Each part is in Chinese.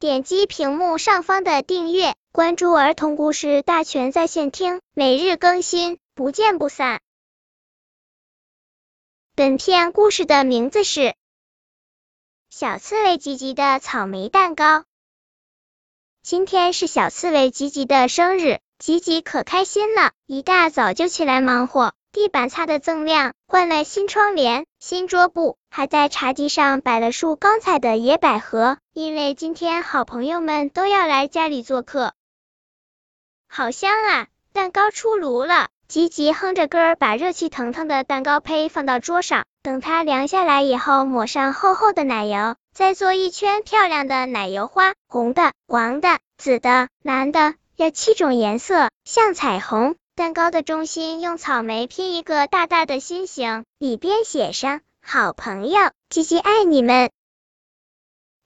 点击屏幕上方的订阅，关注儿童故事大全在线听，每日更新，不见不散。本片故事的名字是《小刺猬吉吉的草莓蛋糕》。今天是小刺猬吉吉的生日，吉吉可开心了，一大早就起来忙活。地板擦得锃亮，换了新窗帘、新桌布，还在茶几上摆了束刚采的野百合，因为今天好朋友们都要来家里做客。好香啊！蛋糕出炉了，吉吉哼着歌儿把热气腾腾的蛋糕胚放到桌上，等它凉下来以后，抹上厚厚的奶油，再做一圈漂亮的奶油花，红的、黄的、紫的、蓝的，要七种颜色，像彩虹。蛋糕的中心用草莓拼一个大大的心形，里边写上“好朋友，吉吉爱你们”。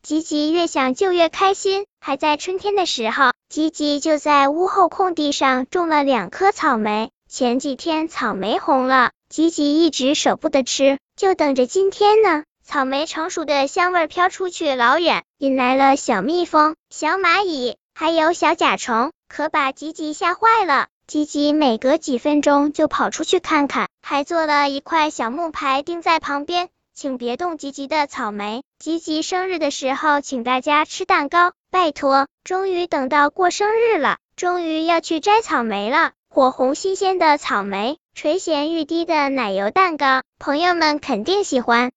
吉吉越想就越开心。还在春天的时候，吉吉就在屋后空地上种了两颗草莓。前几天草莓红了，吉吉一直舍不得吃，就等着今天呢。草莓成熟的香味飘出去老远，引来了小蜜蜂、小蚂蚁，还有小甲虫，可把吉吉吓坏了。吉吉每隔几分钟就跑出去看看，还做了一块小木牌钉在旁边，请别动吉吉的草莓。吉吉生日的时候，请大家吃蛋糕，拜托。终于等到过生日了，终于要去摘草莓了。火红新鲜的草莓，垂涎欲滴的奶油蛋糕，朋友们肯定喜欢。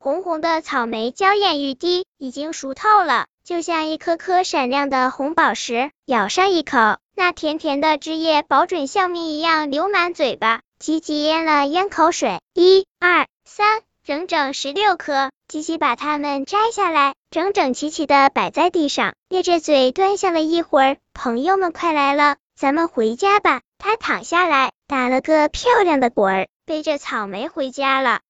红红的草莓娇艳欲滴，已经熟透了，就像一颗颗闪亮的红宝石。咬上一口。那甜甜的汁液，保准像蜜一样流满嘴巴。吉吉咽了咽口水，一、二、三，整整十六颗。吉吉把它们摘下来，整整齐齐的摆在地上，咧着嘴端详了一会儿。朋友们快来了，咱们回家吧。他躺下来，打了个漂亮的滚儿，背着草莓回家了。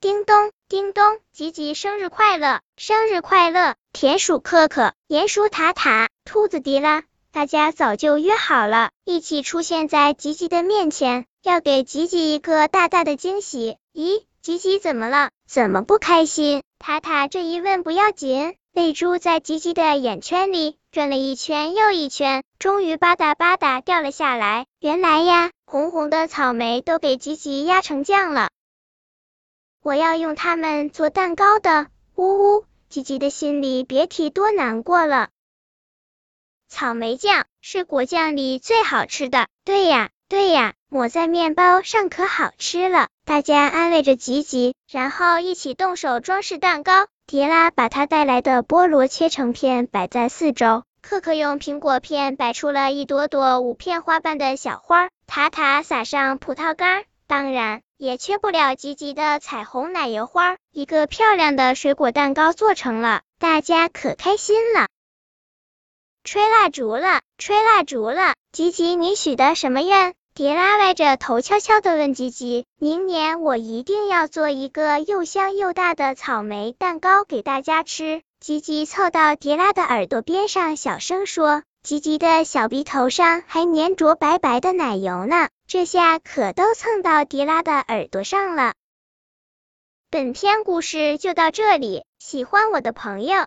叮咚，叮咚，吉吉生日快乐，生日快乐！田鼠可可，鼹鼠塔塔，兔子迪拉。大家早就约好了，一起出现在吉吉的面前，要给吉吉一个大大的惊喜。咦，吉吉怎么了？怎么不开心？塔塔这一问不要紧，泪珠在吉吉的眼圈里转了一圈又一圈，终于吧嗒吧嗒掉了下来。原来呀，红红的草莓都给吉吉压成酱了。我要用它们做蛋糕的。呜呜，吉吉的心里别提多难过了。草莓酱是果酱里最好吃的，对呀，对呀，抹在面包上可好吃了。大家安慰着吉吉，然后一起动手装饰蛋糕。迪拉把他带来的菠萝切成片，摆在四周。可可用苹果片摆出了一朵朵五片花瓣的小花。塔塔撒上葡萄干，当然也缺不了吉吉的彩虹奶油花。一个漂亮的水果蛋糕做成了，大家可开心了。吹蜡烛了，吹蜡烛了！吉吉，你许的什么愿？迪拉歪着头悄悄的问吉吉。明年我一定要做一个又香又大的草莓蛋糕给大家吃。吉吉凑到迪拉的耳朵边上，小声说。吉吉的小鼻头上还粘着白白的奶油呢，这下可都蹭到迪拉的耳朵上了。本篇故事就到这里，喜欢我的朋友。